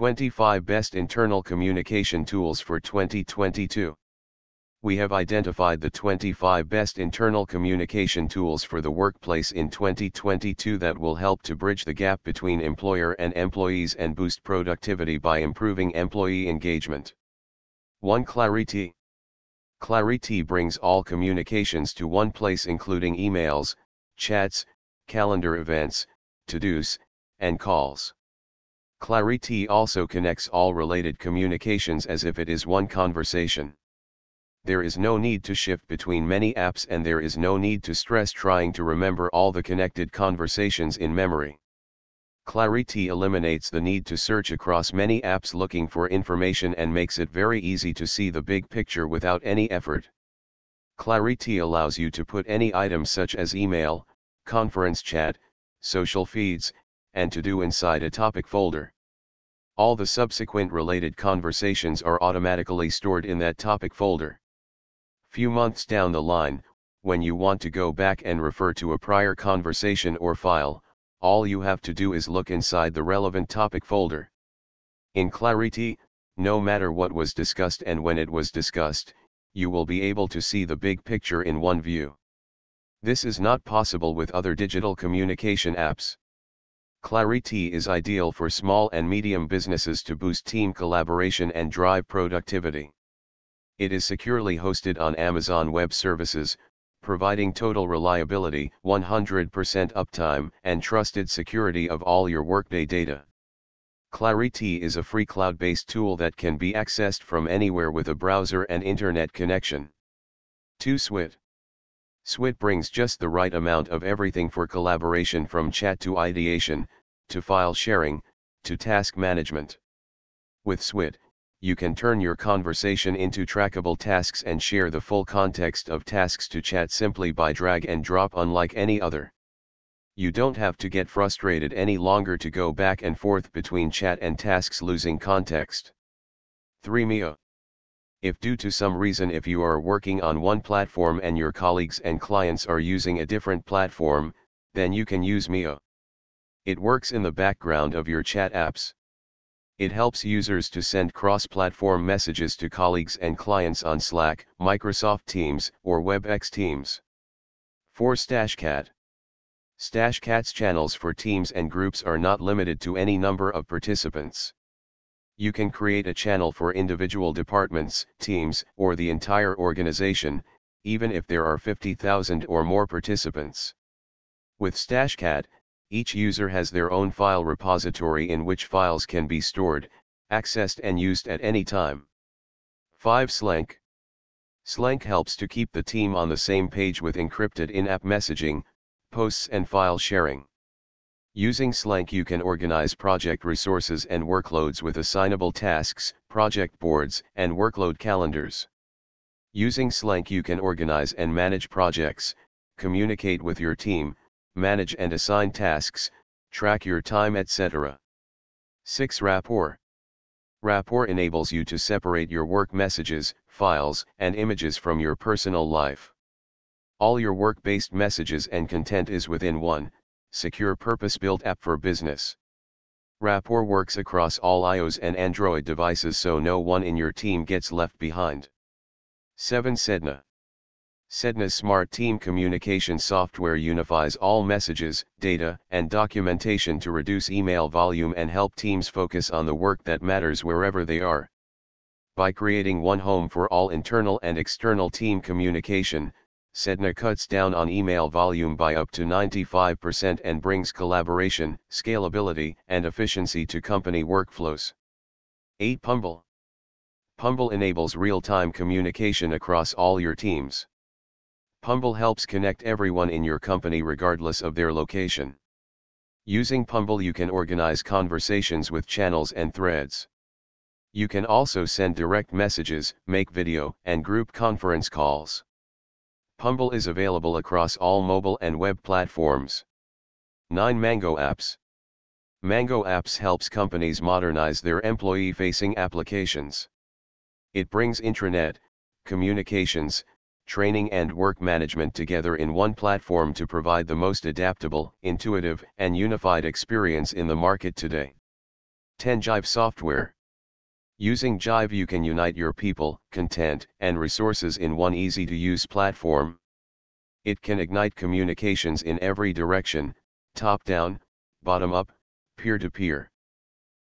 25 Best Internal Communication Tools for 2022. We have identified the 25 best internal communication tools for the workplace in 2022 that will help to bridge the gap between employer and employees and boost productivity by improving employee engagement. 1. Clarity. Clariti brings all communications to one place including emails, chats, calendar events, to-dos, and calls. Clariti also connects all related communications as if it is one conversation. There is no need to shift between many apps and there is no need to stress trying to remember all the connected conversations in memory. Clariti eliminates the need to search across many apps looking for information and makes it very easy to see the big picture without any effort. Clariti allows you to put any item such as email, conference chat, social feeds, and to do inside a topic folder. All the subsequent related conversations are automatically stored in that topic folder. Few months down the line, when you want to go back and refer to a prior conversation or file, all you have to do is look inside the relevant topic folder. In Clariti, no matter what was discussed and when it was discussed, you will be able to see the big picture in one view. This is not possible with other digital communication apps. Clariti is ideal for small and medium businesses to boost team collaboration and drive productivity. It is securely hosted on Amazon Web Services, providing total reliability, 100% uptime, and trusted security of all your Workday data. Clariti is a free cloud-based tool that can be accessed from anywhere with a browser and internet connection. 2. Swit. Brings just the right amount of everything for collaboration from chat to ideation, to file sharing, to task management. With Swit, you can turn your conversation into trackable tasks and share the full context of tasks to chat simply by drag and drop unlike any other. You don't have to get frustrated any longer to go back and forth between chat and tasks losing context. 3. Mia. If due to some reason if you are working on one platform and your colleagues and clients are using a different platform, then you can use Mia. It works in the background of your chat apps. It helps users to send cross-platform messages to colleagues and clients on Slack, Microsoft Teams, or WebEx Teams. 4. StashCat StashCat's channels for teams and groups are not limited to any number of participants you can create a channel for individual departments, teams, or the entire organization, even if there are 50,000 or more participants. With StashCat, each user has their own file repository in which files can be stored, accessed and used at any time. 5. Slank Slank helps to keep the team on the same page with encrypted in-app messaging, posts and file sharing. Using Slank you can organize project resources and workloads with assignable tasks, project boards, and workload calendars. Using Slank you can organize and manage projects, communicate with your team, manage and assign tasks, track your time etc. 6. Rapport Rapport enables you to separate your work messages, files, and images from your personal life. All your work-based messages and content is within one, secure purpose-built app for business. Rapport works across all iOS and Android devices so no one in your team gets left behind. 7. Sedna Sedna's smart team communication software unifies all messages, data, and documentation to reduce email volume and help teams focus on the work that matters wherever they are. By creating one home for all internal and external team communication, Sedna cuts down on email volume by up to 95% and brings collaboration, scalability, and efficiency to company workflows. 8. Pumble Pumble enables real-time communication across all your teams. Pumble helps connect everyone in your company regardless of their location. Using Pumble you can organize conversations with channels and threads. You can also send direct messages, make video, and group conference calls. Pumble is available across all mobile and web platforms. 9 Mango Apps Mango Apps helps companies modernize their employee-facing applications. It brings intranet, communications, training and work management together in one platform to provide the most adaptable, intuitive, and unified experience in the market today. 10 Jive software. Using Jive you can unite your people, content, and resources in one easy to use platform. It can ignite communications in every direction, top down, bottom